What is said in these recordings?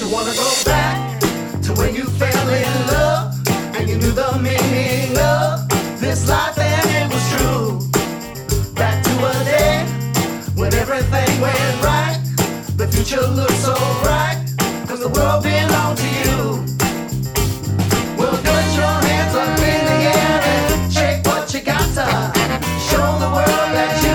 You wanna go back to when you fell in love and you knew the meaning of this life and it was true? Back to a day when everything went right, the future looked so bright, cause the world belonged to you. Well, put your hands up in the air and shake what you got to show the world that you.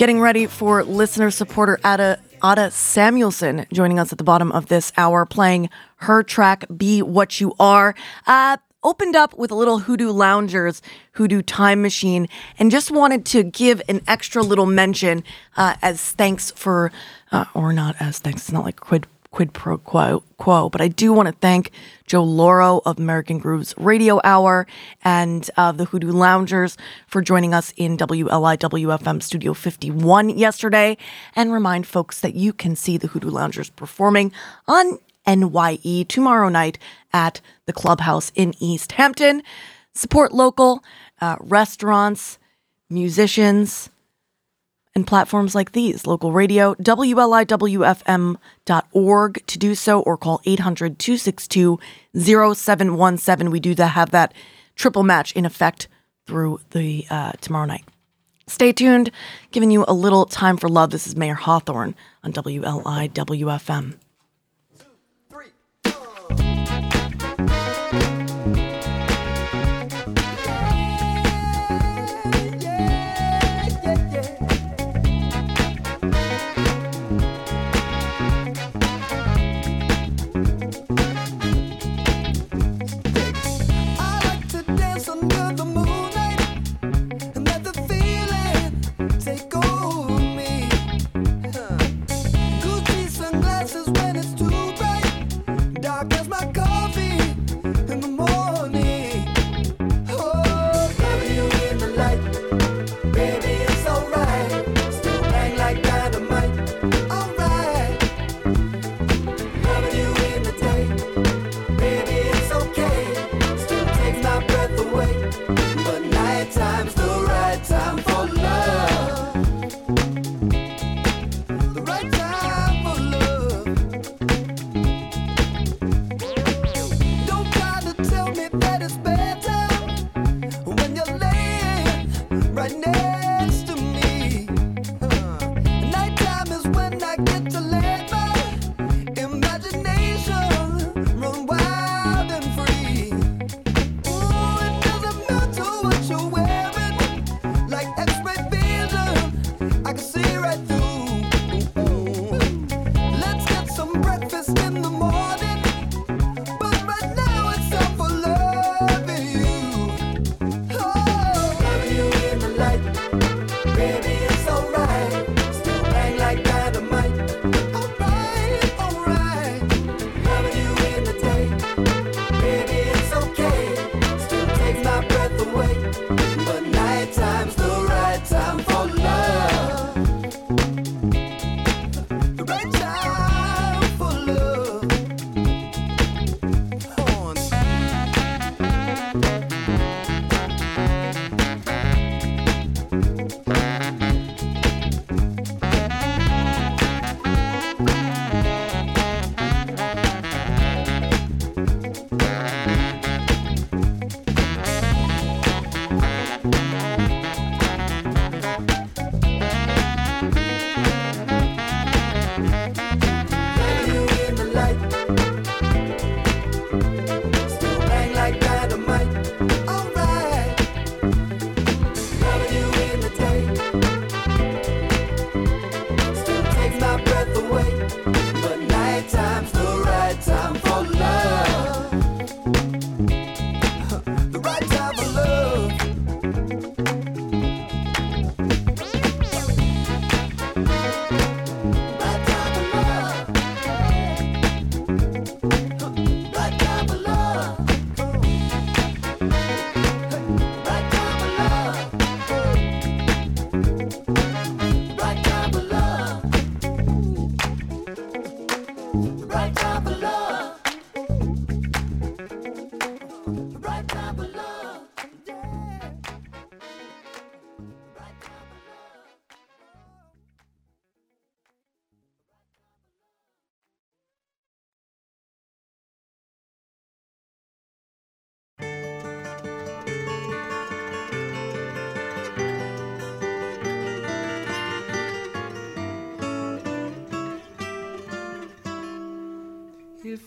Getting ready for listener supporter Ada, Ada Samuelson joining us at the bottom of this hour, playing her track Be What You Are. Uh, opened up with a little Hoodoo Loungers, Hoodoo Time Machine, and just wanted to give an extra little mention uh, as thanks for, uh, or not as thanks, it's not like quid quid pro quo, quo. But I do want to thank Joe Loro of American Grooves Radio Hour and uh, the Hoodoo Loungers for joining us in WLIWFM Studio 51 yesterday, and remind folks that you can see the Hoodoo Loungers performing on NYE tomorrow night at the Clubhouse in East Hampton. Support local uh, restaurants, musicians, and platforms like these local radio, WLIWFM.org to do so, or call 800 262 0717. We do have that triple match in effect through the uh, tomorrow night. Stay tuned, giving you a little time for love. This is Mayer Hawthorne on WLIWFM.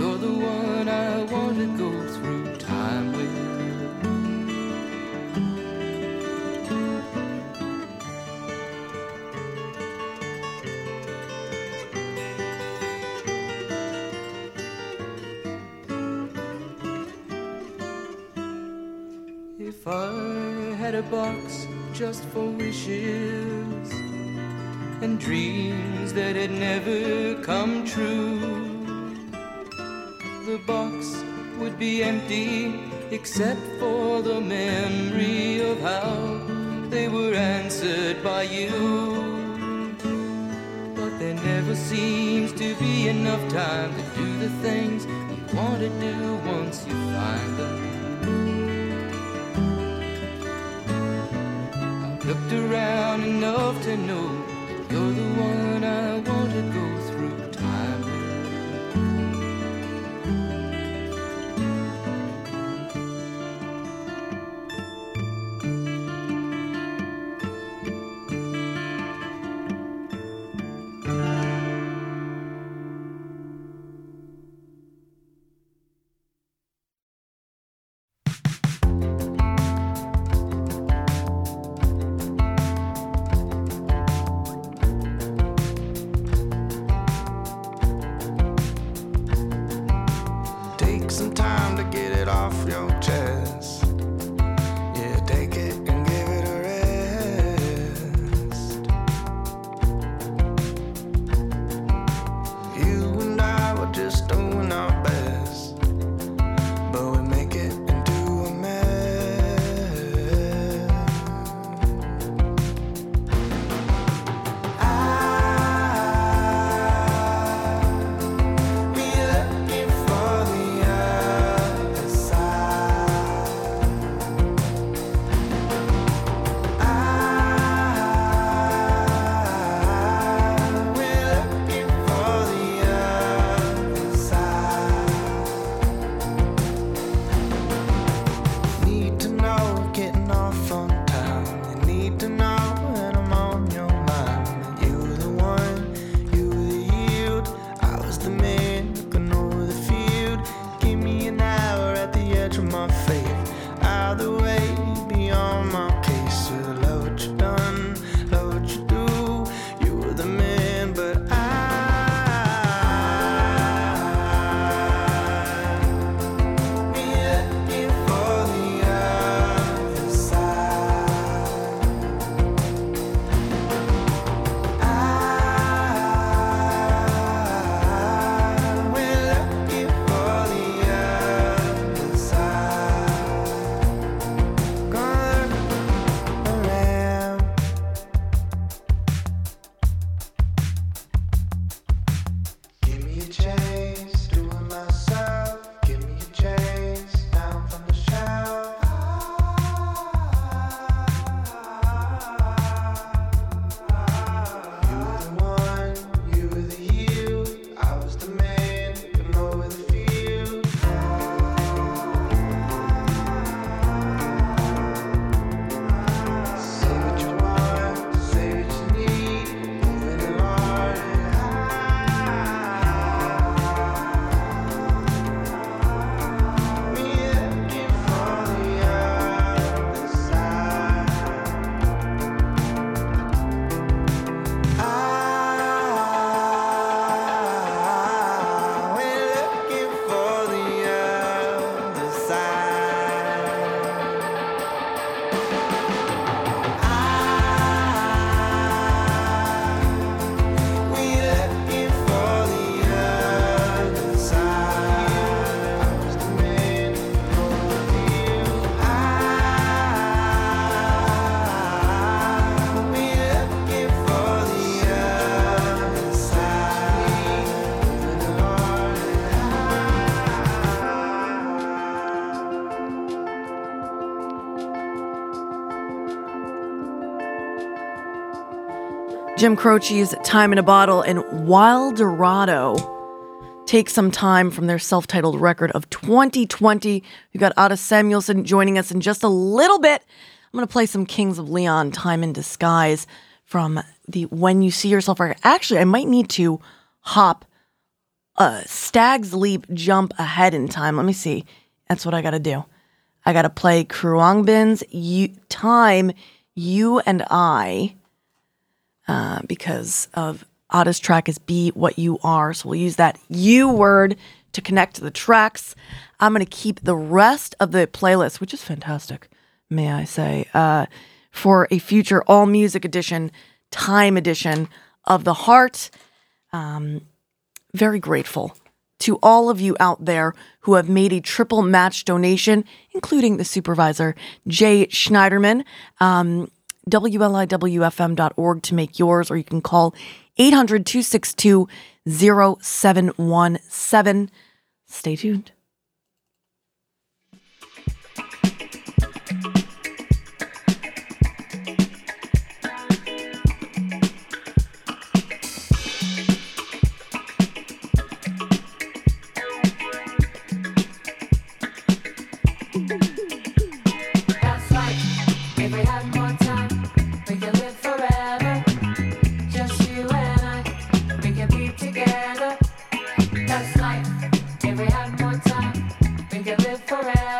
you're the one I want to go through time with. If I had a box just for wishes and dreams that had never come true, empty except for the memory of how they were answered by you. But there never seems to be enough time to do the things you want to do once you find them. I've looked around enough to know you're the one I want to go Jim Croce's Time in a Bottle and Wildorado take some time from their self titled record of 2020. We've got Ada Samuelson joining us in just a little bit. I'm going to play some Kings of Leon Time in Disguise from the When You See Yourself record. Actually, I might need to hop a stag's leap jump ahead in time. Let me see. That's what I got to do. I got to play Khruangbin's you, Time, You and I, uh, because of Ada's track is Be What You Are. So we'll use that you word to connect to the tracks. I'm going to keep the rest of the playlist, which is fantastic, may I say, uh, for a future all music edition, time edition of the heart. Um, very grateful to all of you out there who have made a triple match donation, including the supervisor, Jay Schneiderman. Um, WLIWFM.org to make yours, or you can call 800 262 0717. Stay tuned. Forever.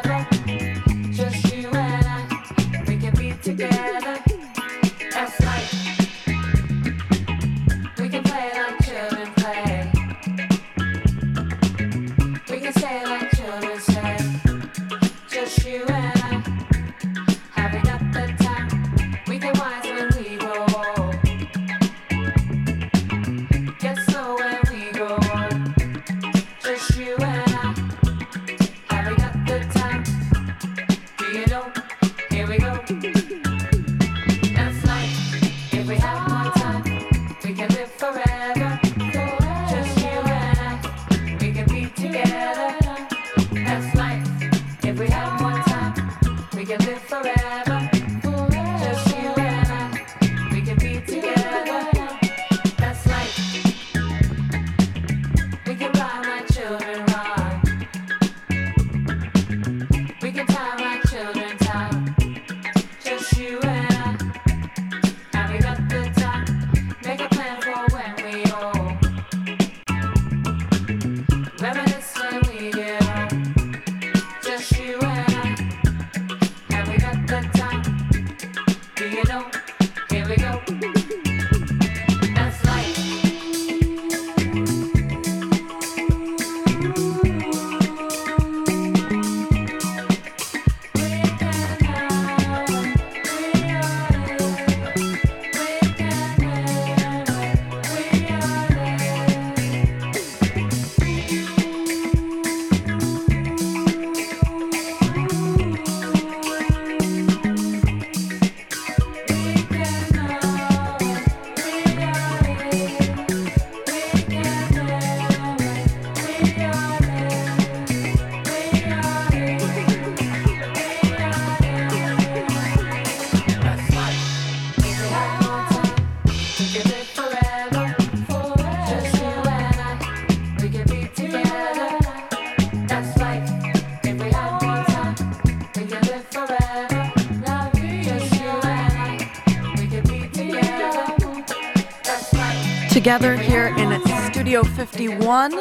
Together here in Studio 51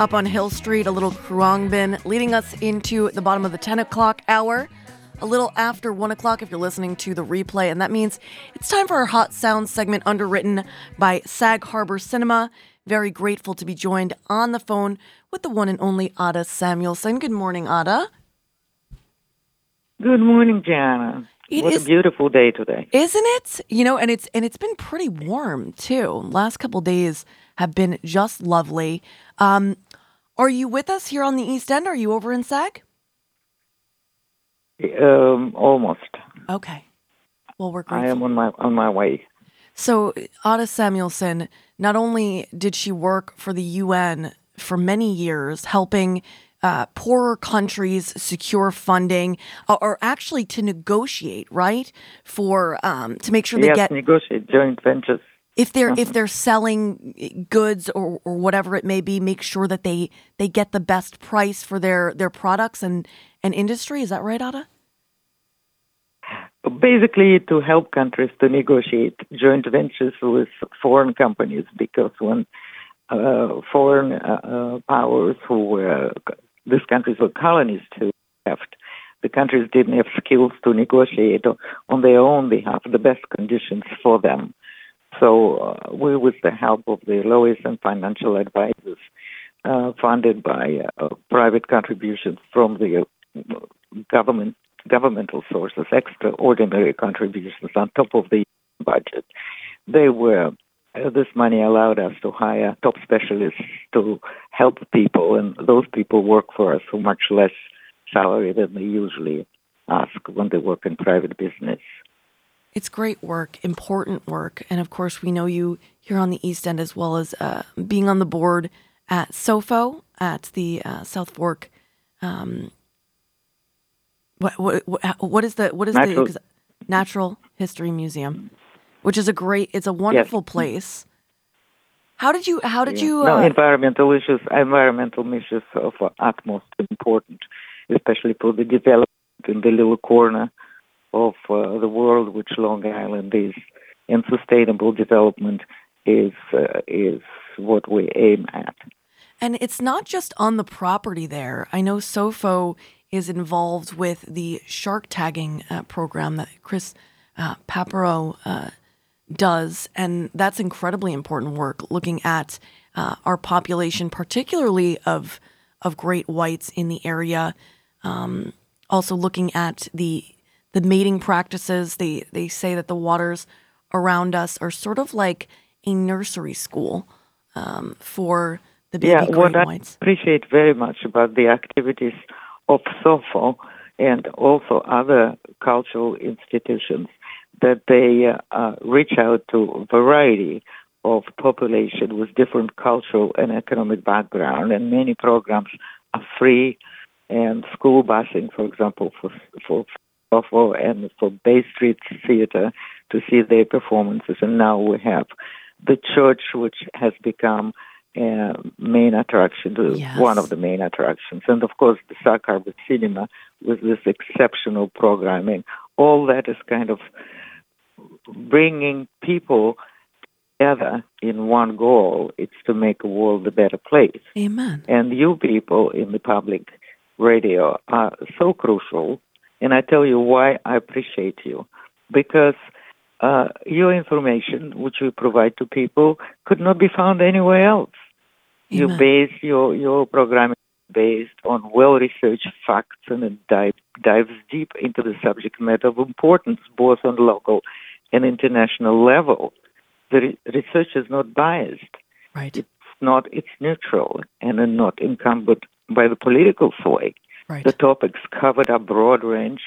up on Hill Street, a little Khruangbin leading us into the bottom of the 10 o'clock hour. A little after 1 o'clock if you're listening to the replay, and that means it's time for our Hot Sound segment underwritten by Sag Harbor Cinema. Very grateful to be joined on the phone with the one and only Ada Samuelson. Good morning, Ada. Good morning, Jana. It is- a beautiful day today. Isn't it? You know, and it's and it's been pretty warm too. Last couple days have been just lovely. Um, are you with us here on the East End? Are you over in Sag? Um, almost. Okay. Well, we're I am on my on my way. So, Ada Samuelson, not only did she work for the UN for many years, helping uh, poorer countries secure funding, or, or actually to negotiate, right, for um, to make sure they yes, get negotiate joint ventures. if they're if they're selling goods or, or whatever it may be, make sure that they they get the best price for their their products and and industry. Is that right, Ada? Basically, to help countries to negotiate joint ventures with foreign companies, because when uh, foreign uh, uh, powers who were these countries were colonies to left, the countries didn't have skills to negotiate on their own behalf the best conditions for them. So uh, we, with the help of the lawyers and financial advisors, uh, funded by uh, private contributions from the uh, government governmental sources, extraordinary contributions on top of the budget, they were. Uh, this money allowed us to hire top specialists to help people, and those people work for us for much less salary than they usually ask when they work in private business. It's great work, important work, and of course, we know you here on the East End as well as uh, being on the board at SOFO at the uh, South Fork. Um, what, what what what is the what is Natural- the Natural History Museum, which is a great, it's a wonderful place. How did you? How did you? no, Uh, environmental issues, environmental issues of utmost important, especially for the development in the little corner of uh, the world which Long Island is, and sustainable development is uh, is what we aim at. And it's not just on the property there. I know SOFO is involved with the shark tagging uh, program that Chris uh, Paparo uh, does. And that's incredibly important work looking at uh, our population, particularly of, of great whites in the area. Um, also looking at the the mating practices. They, they say that the waters around us are sort of like a nursery school um, for the baby yeah, great what I whites. appreciate very much about the activities of SOFO and also other cultural institutions that they uh, reach out to a variety of population with different cultural and economic background, and many programs are free. And school busing, for example, for for and for Bay Street Theater to see their performances. And now we have the church, which has become uh, main attraction, Yes. one of the main attractions, and of course the Sag Harbor Cinema with this exceptional programming. All that is kind of bringing people together in one goal. It's to make the world a better place. Amen. And you people in the public radio are so crucial. And I tell you why I appreciate you. Because uh, your information, which you provide to people, could not be found anywhere else. You base your, your programming based on well-researched facts and it dive, dives deep into the subject matter of importance, both on local and international level. The re- research is not biased Right. it's not it's neutral and are not encumbered by the political sway. Right. The topics covered a broad range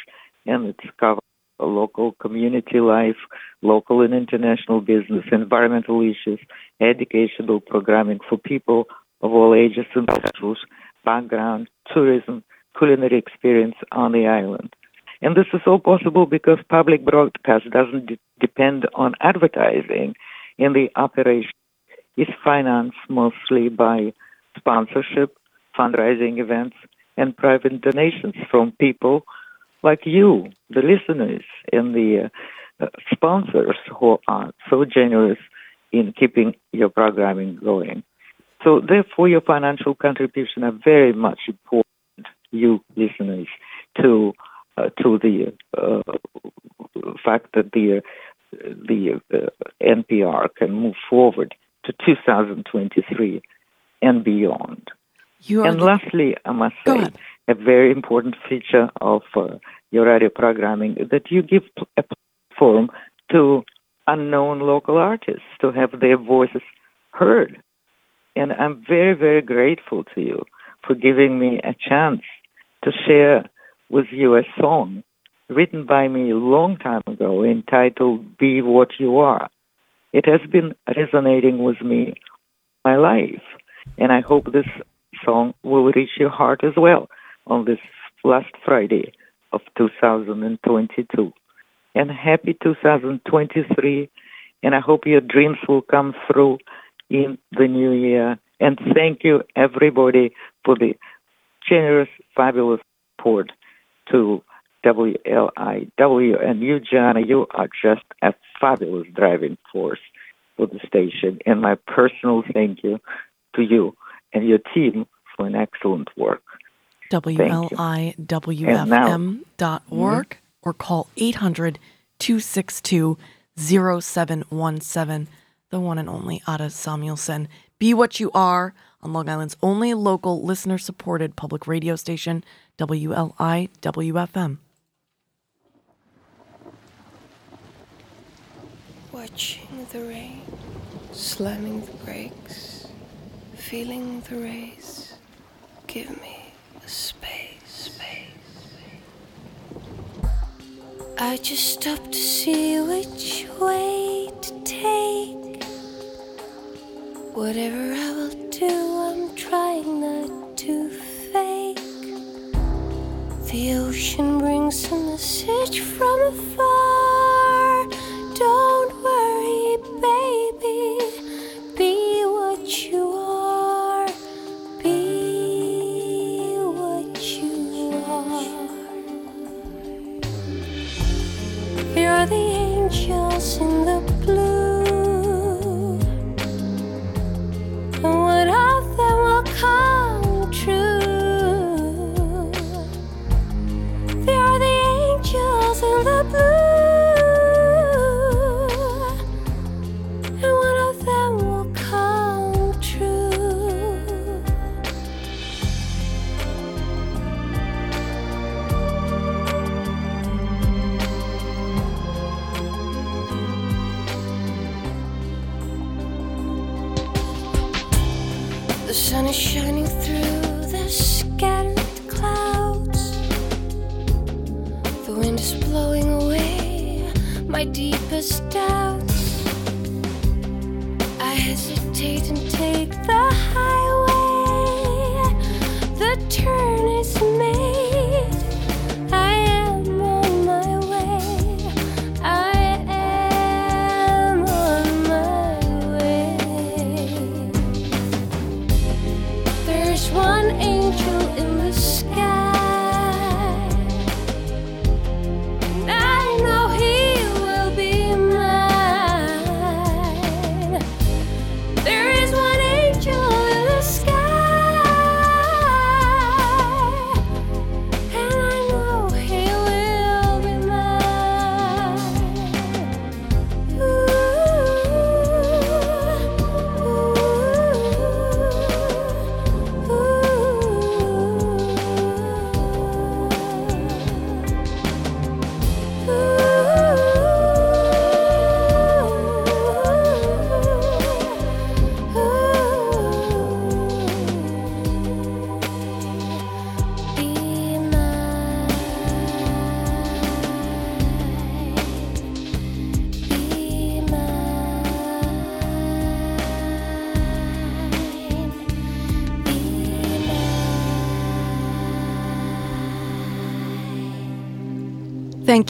and it's covered local community life, local and international business, environmental issues, educational programming for people of all ages and cultures, background, tourism, culinary experience on the island. And this is all possible because public broadcast doesn't de- depend on advertising in the operation is financed mostly by sponsorship, fundraising events, and private donations from people like you, the listeners, and the uh, sponsors who are so generous in keeping your programming going. So, therefore, your financial contribution are very much important, you listeners, to to the uh, fact that the the uh, NPR can move forward to 2023 and beyond. And the- lastly, I must say, a very important feature of uh, your radio programming that you give a platform to unknown local artists to have their voices heard. And I'm very, very grateful to you for giving me a chance to share you a song written by me a long time ago entitled Be What You Are. It has been resonating with me my life. And I hope this song will reach your heart as well on this last Friday of 2022. And happy 2023 and I hope your dreams will come through in the new year. And thank you, everybody, for the generous, fabulous support to WLIW. And you, Jana, you are just a fabulous driving force for the station. And my personal thank you to you and your team for an excellent work. WLIWFM.org mm-hmm. or call 800 262 0717. The one and only Ada Samuelson. Be What You Are on Long Island's only local listener supported public radio station, WLIWFM. Watching the rain, slamming the brakes, feeling the race. Give me a space, space. space. I just stopped to see which way to take. Whatever I will do, I'm trying not to fake. The ocean brings a message from afar. Don't worry, baby. Be what you are. Be what you are. Are the angels in the my deepest doubts. I hesitate and take the highway. The turn is made.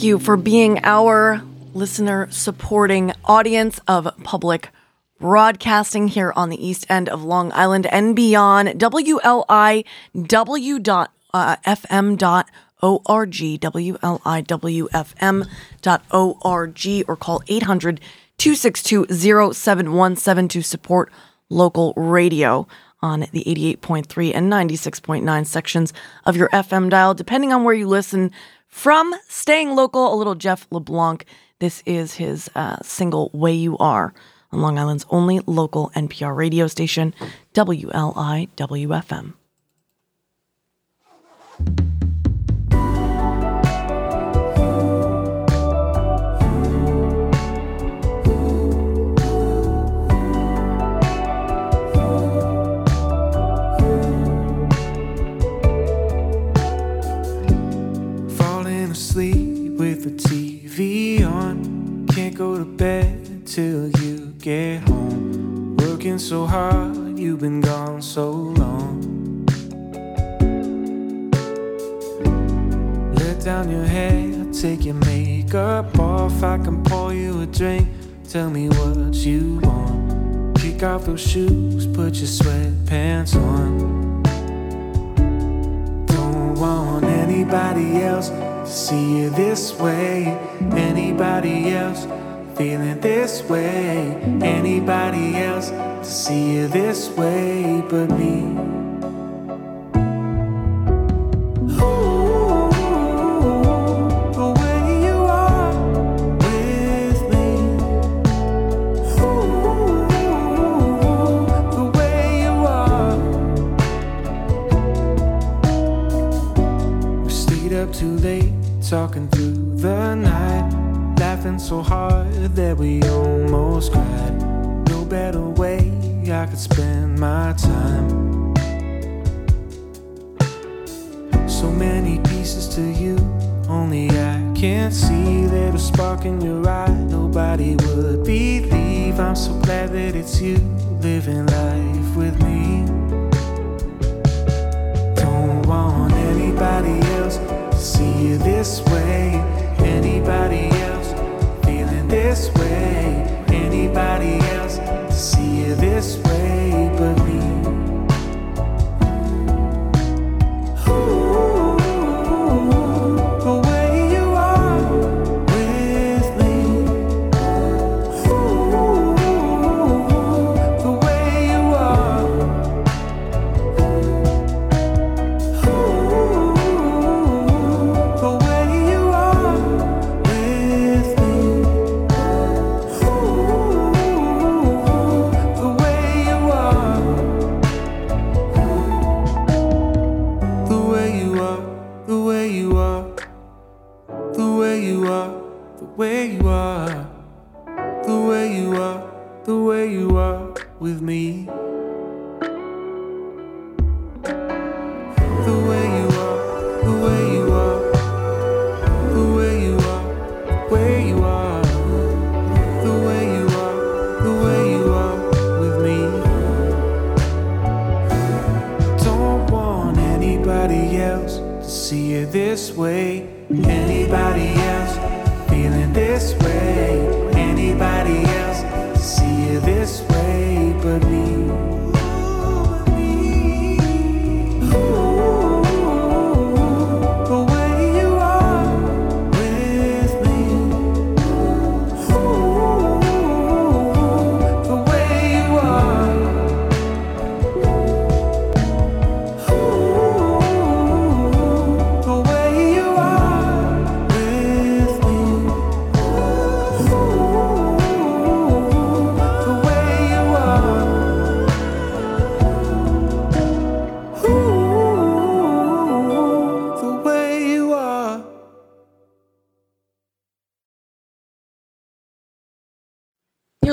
Thank you for being our listener supporting audience of public broadcasting here on the east end of Long Island and beyond. WLIW.fm.org, uh, WLIWFM.org, or call 800 262 0717 to support local radio on the 88.3 and 96.9 sections of your FM dial, depending on where you listen from. Staying local, a little Jeff LeBlanc. This is his uh, single Way You Are on Long Island's only local NPR radio station, WLIWFM. Go to bed till you get home. Working so hard, you've been gone so long. Let down your hair, take your makeup off. I can pour you a drink, tell me what you want. Kick off those shoes, put your sweatpants on. Don't want anybody else to see you this way. Anybody else feeling this way. Anybody else to see you this way but me. Ooh, the way you are with me. Ooh, the way you are. We stayed up too late, talking through the night, laughing so hard that we almost cried. No better way I could spend my time. So many pieces to you, only I can't see that a spark in your eye. Nobody would believe. I'm so glad that it's you living life with me. Don't want anybody else to see you this way. Anybody this way. Anybody else see you this way way you are, the way you are, the way you are with me. Don't want anybody else to see you this way. Anybody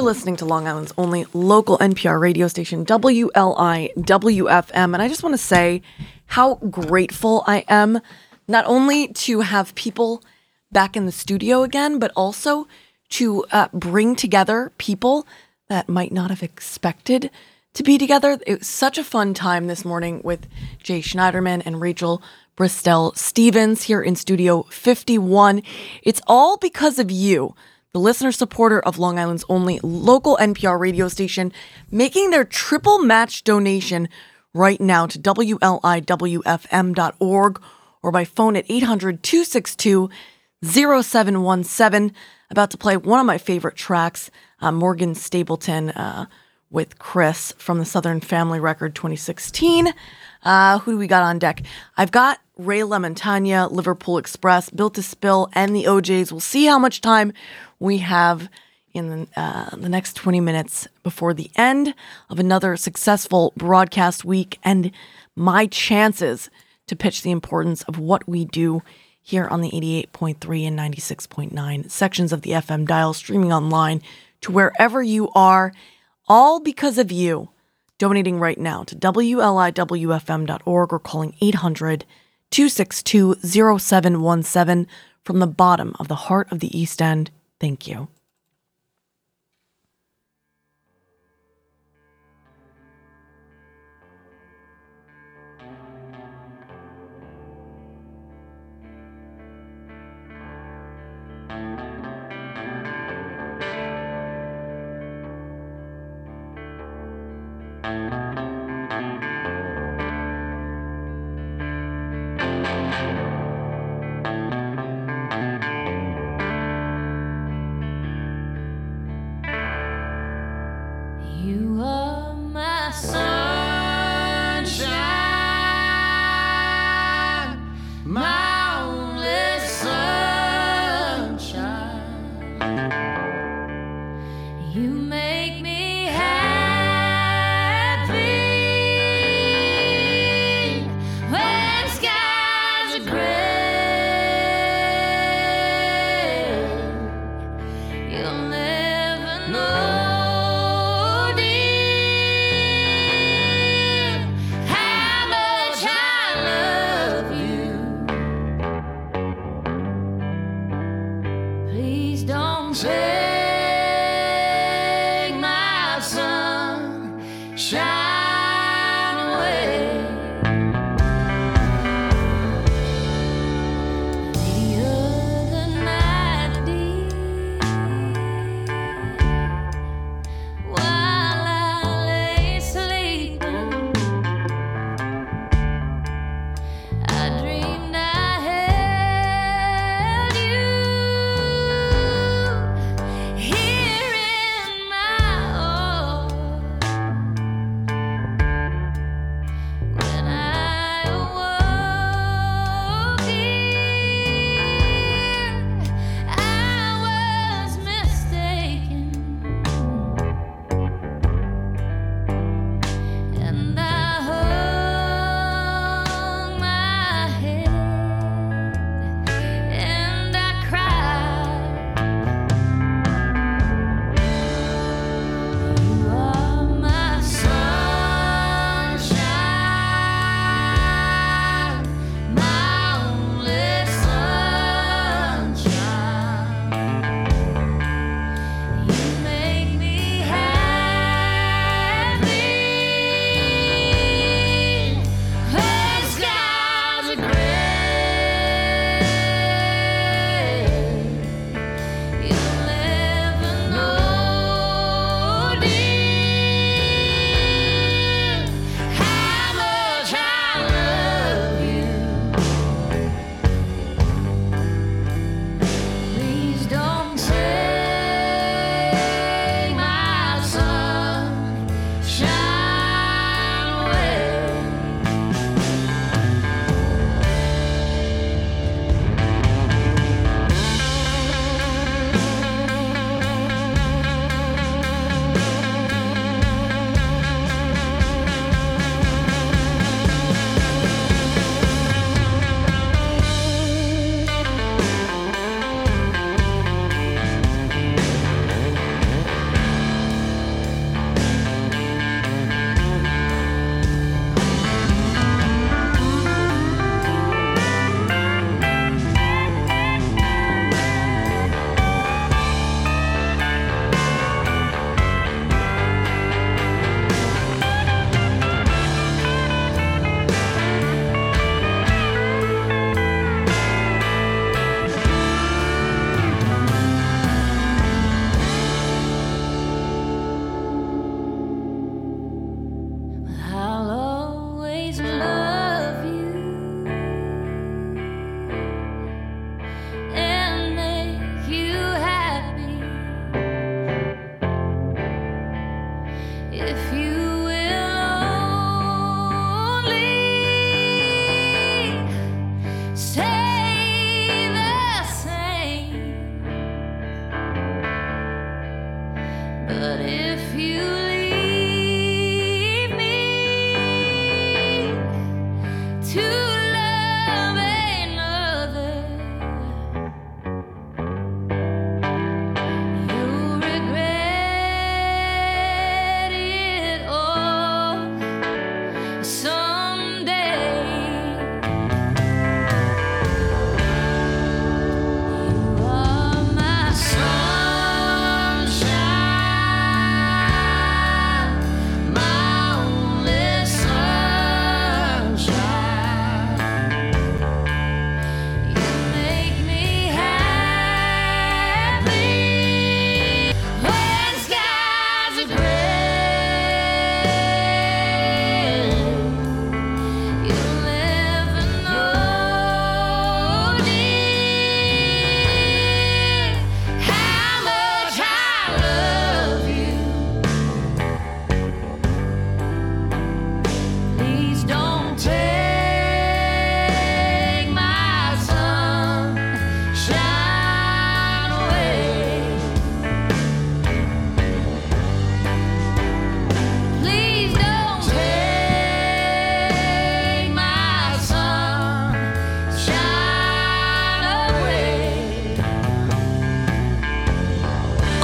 listening to Long Island's only local NPR radio station, WLI WFM. And I just want to say how grateful I am not only to have people back in the studio again, but also to uh, bring together people that might not have expected to be together. It was such a fun time this morning with Jay Schneiderman and Rachel Bristell Stevens here in Studio 51. It's all because of you the listener supporter of Long Island's only local NPR radio station, making their triple match donation right now to WLIWFM.org or by phone at 800 262 0717. About to play one of my favorite tracks, uh, Morgan Stapleton uh, with Chris from the Southern Family Record 2016. Uh, who do we got on deck? I've got Ray LaMontagne, Liverpool Express, Built to Spill, and the O'Jays. We'll see how much time we have in uh, the next 20 minutes before the end of another successful broadcast week and my chances to pitch the importance of what we do here on the 88.3 and 96.9 sections of the FM dial, streaming online to wherever you are, all because of you. Donating right now to WLIWFM.org or calling 800 262 0717 from the bottom of the heart of the East End. Thank you.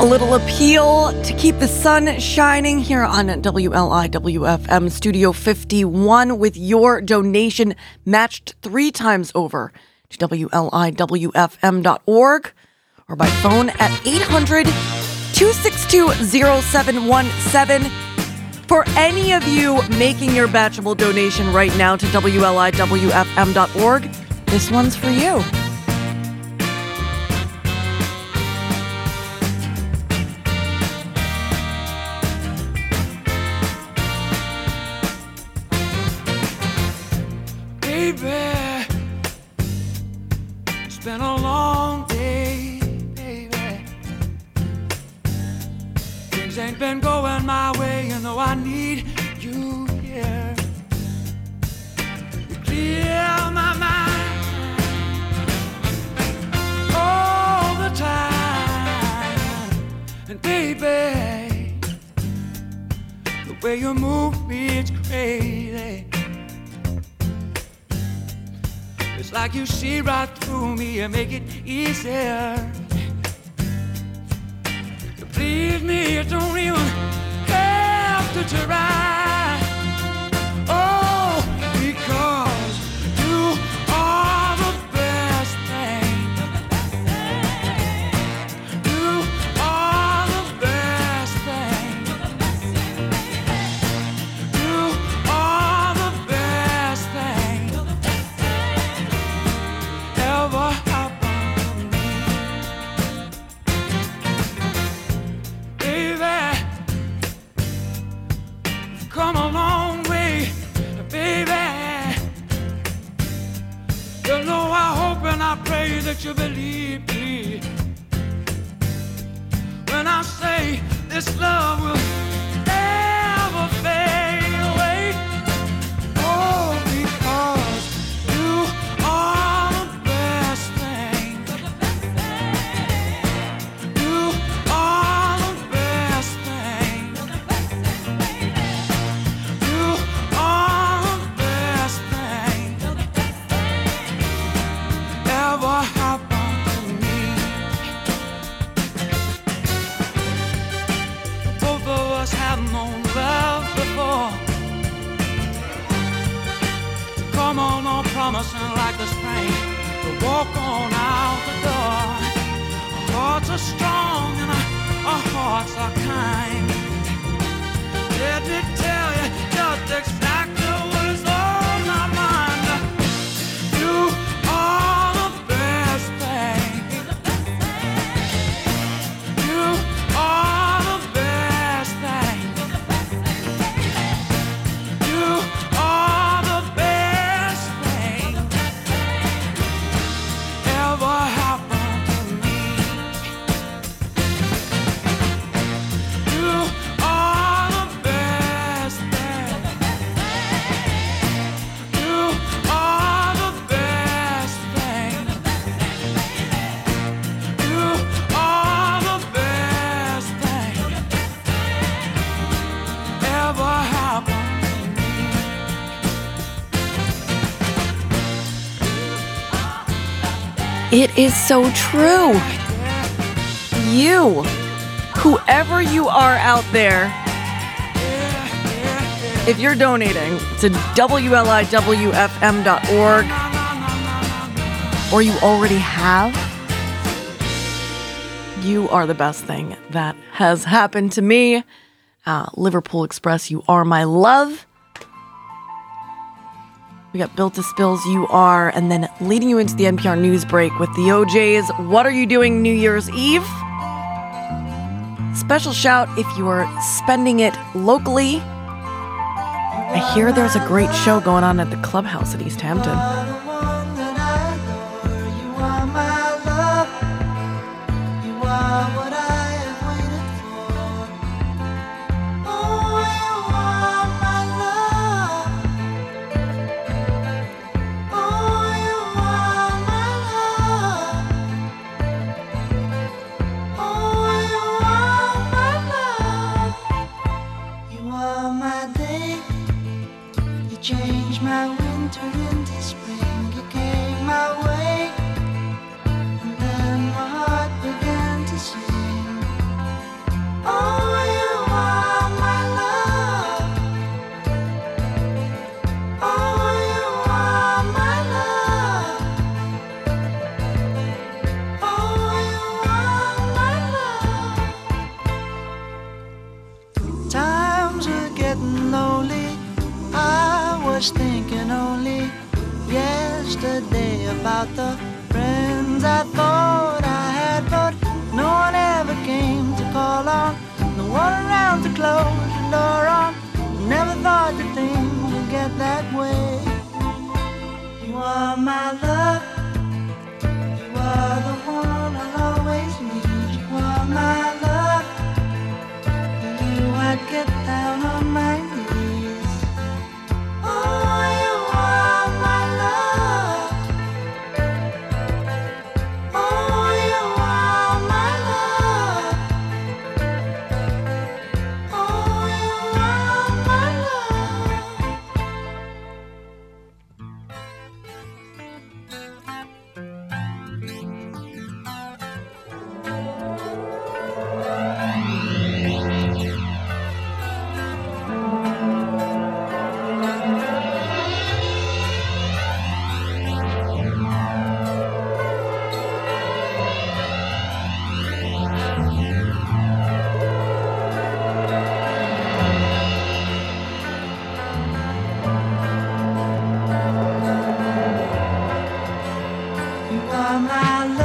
A little appeal to keep the sun shining here on WLIWFM Studio 51 with your donation matched three times over to WLIWFM.org or by phone at 800 262 0717. For any of you making your batchable donation right now to WLIWFM.org, this one's for you. Baby, it's been a long day, baby. Things ain't been going my way, you know I need you here. You clear my mind all the time, and baby, the way you move me, it's crazy. Like you see right through me and make it easier. Please me, you don't even have to try. It is so true. You, whoever you are out there, if you're donating to WLIWFM.org, or you already have, you are the best thing that has happened to me. Uh, Liverpool Express, you are my love. We got Built to Spills, You Are, and then leading you into the NPR news break with the O'Jays What Are You Doing New Year's Eve? Special shout if you are spending it locally. I hear there's a great show going on at the clubhouse at East Hampton. my love.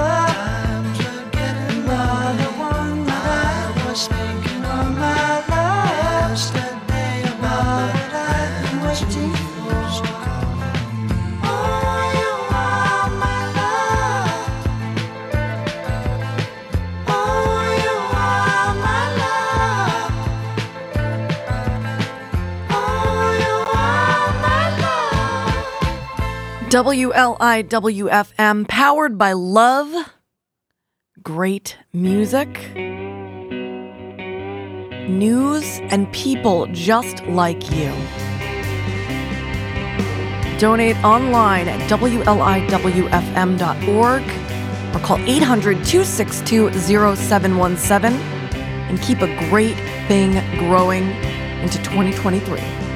WLIWFM, powered by love, great music, news, and people just like you. Donate online at WLIWFM.org or call 800 262 0717 and keep a great thing growing into 2023.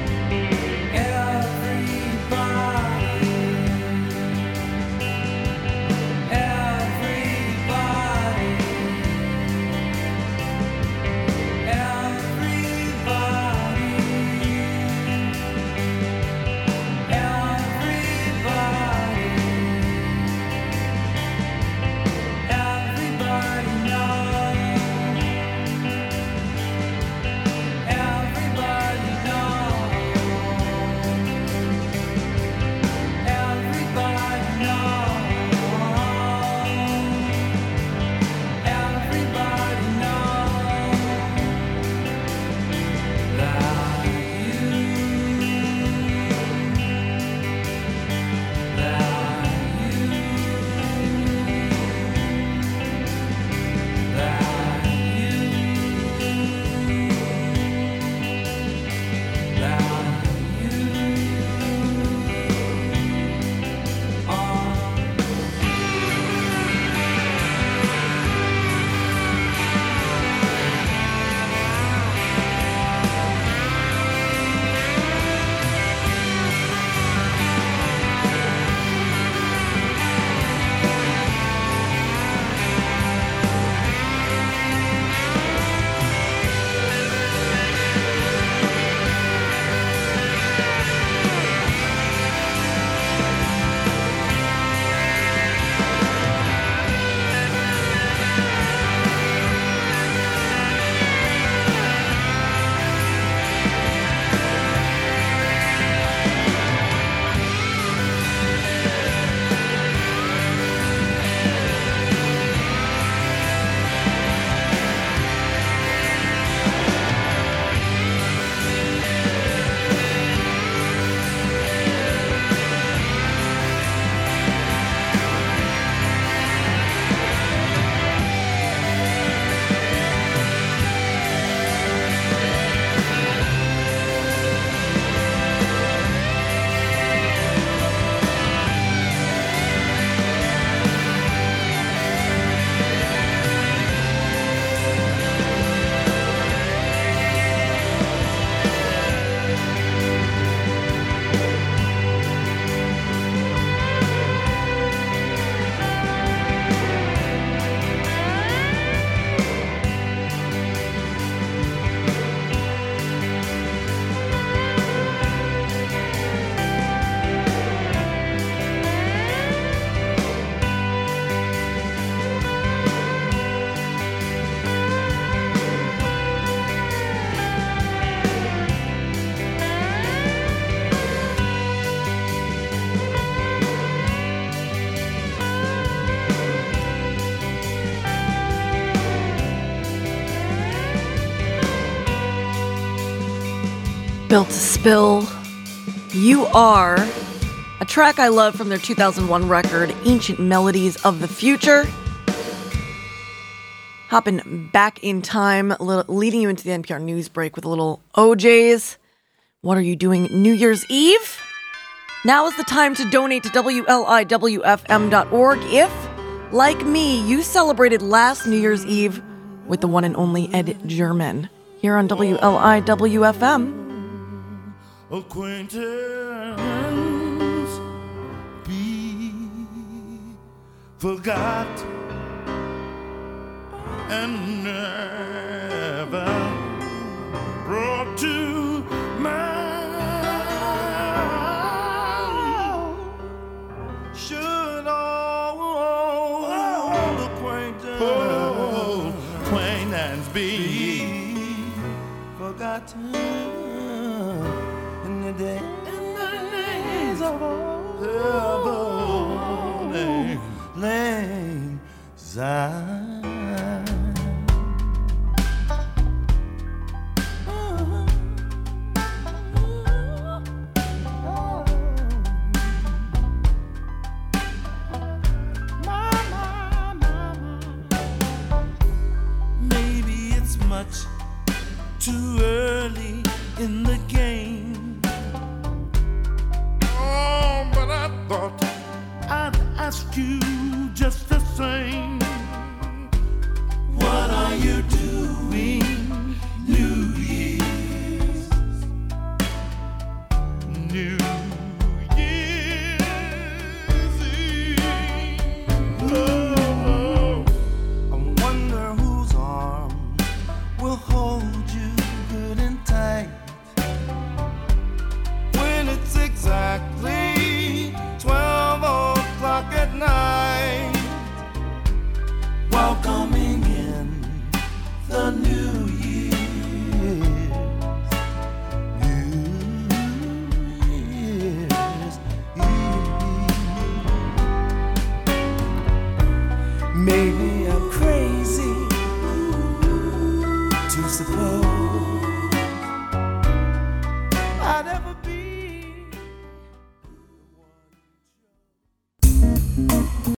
Built to Spill. You Are, a track I love from their 2001 record, Ancient Melodies of the Future. Hopping back in time, leading you into the NPR news break with a little O'Jays. What are you doing New Year's Eve? Now is the time to donate to WLIWFM.org if, like me, you celebrated last New Year's Eve with the one and only Ed German here on WLIWFM. Acquaintance. Be forgot and never brought to mind. Should all acquaintance acquaintance be forgotten? in the day in the days of old lang lang syne. Same.